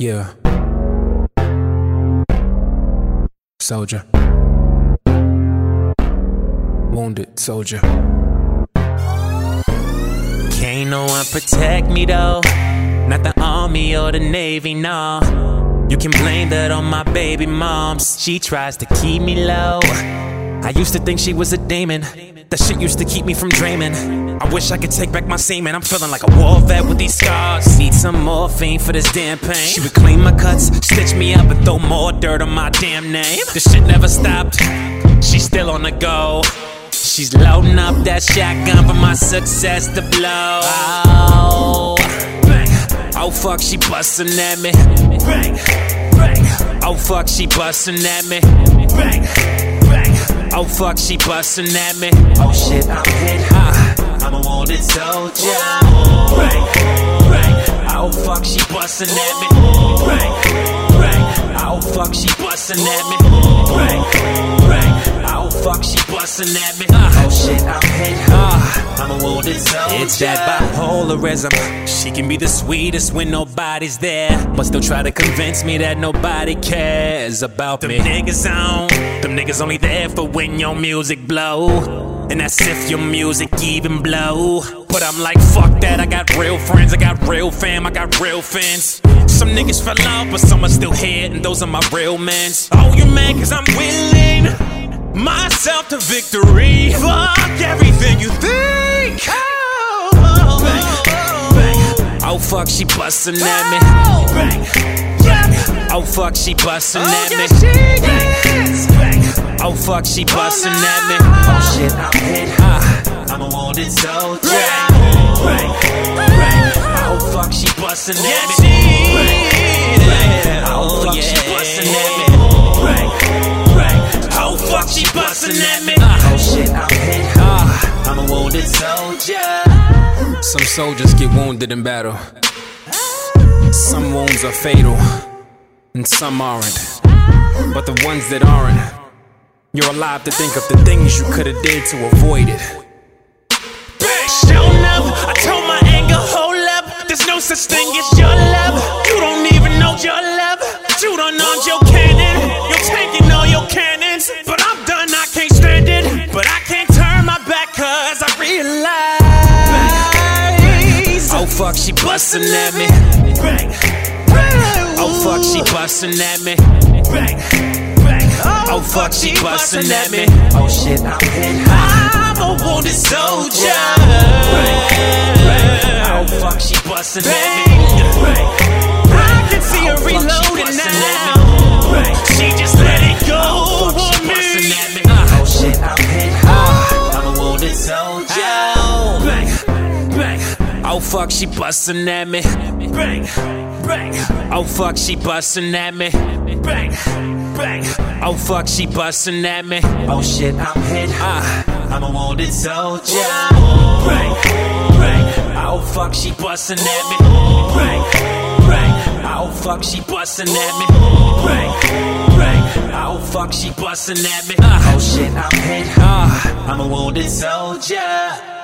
Yeah. Soldier. Wounded soldier. Can't no one protect me though. Not the army or the navy, no. You can blame that on my baby moms. She tries to keep me low. I used to think she was a demon. That shit used to keep me from dreaming. I wish I could take back my semen. I'm feeling like a war vet with these scars. Need some morphine for this damn pain. She would clean my cuts, stitch me up, and throw more dirt on my damn name. This shit never stopped. She's still on the go. She's loading up that shotgun for my success to blow. Oh, oh fuck, she bustin' at me. Oh fuck, she bustin' at me. Oh fuck, she bustin' at me. Oh shit, I'm hit high. I'm a wounded soldier. Oh fuck, she bustin' at me. Oh fuck, she bustin' at me. Oh fuck, she bustin' at me. Uh. Oh shit, I'm hit high. I'm a wounded soldier. It's that bipolarism. She can be the sweetest when nobody's there, but still try to convince me that nobody cares about me. Them niggas on, them niggas only there for when your music blow. And that's if your music even blow. But I'm like, fuck that, I got real friends, I got real fam, I got real fans. Some niggas fell off, but some are still here, and those are my real mans. Oh, you mad cause I'm willing myself to victory. Fuck everything you think. Oh, oh, oh, oh fuck, she bustin' at me. Oh, oh fuck, she bustin' oh, at me. Oh fuck, she bustin' at me. Oh, oh shit, I'm hit high. I'm a wounded soldier. Oh fuck, she bustin' at me. Oh fuck, she bustin' at me. Oh fuck, she bustin' at me. Oh shit, I'm hit high. I'm a wounded soldier. Some soldiers get wounded in battle. Some wounds are fatal, and some aren't. But the ones that aren't, you're alive to think of the things you could have did to avoid it. Shown up, I told my anger, hold up. There's no such thing as your love. You don't even know your love. You don't know your cannon. You're taking all your cannons. But I'm done, I can't stand it. But I can't turn my back cause I realize. Oh fuck, she bustin' at me. Oh fuck, she bustin' at me. Oh fuck, she bustin' at me. Oh shit, I'm hit high. I'm a wounded soldier. Oh fuck, she bustin' at me. I can see her reloading now. She just let it go on me. Oh shit, I'm hit high. I'm a wounded soldier. Oh fuck, she bustin' at me. Oh fuck, she bustin' at me. Oh fuck, she bustin' at me. Oh shit, I'm hit high. I'm a wounded soldier. Oh fuck, she bustin' at me. Oh fuck, she bustin' at me. Oh fuck, she bustin' at me. Oh shit, I'm hit high. I'm a wounded soldier.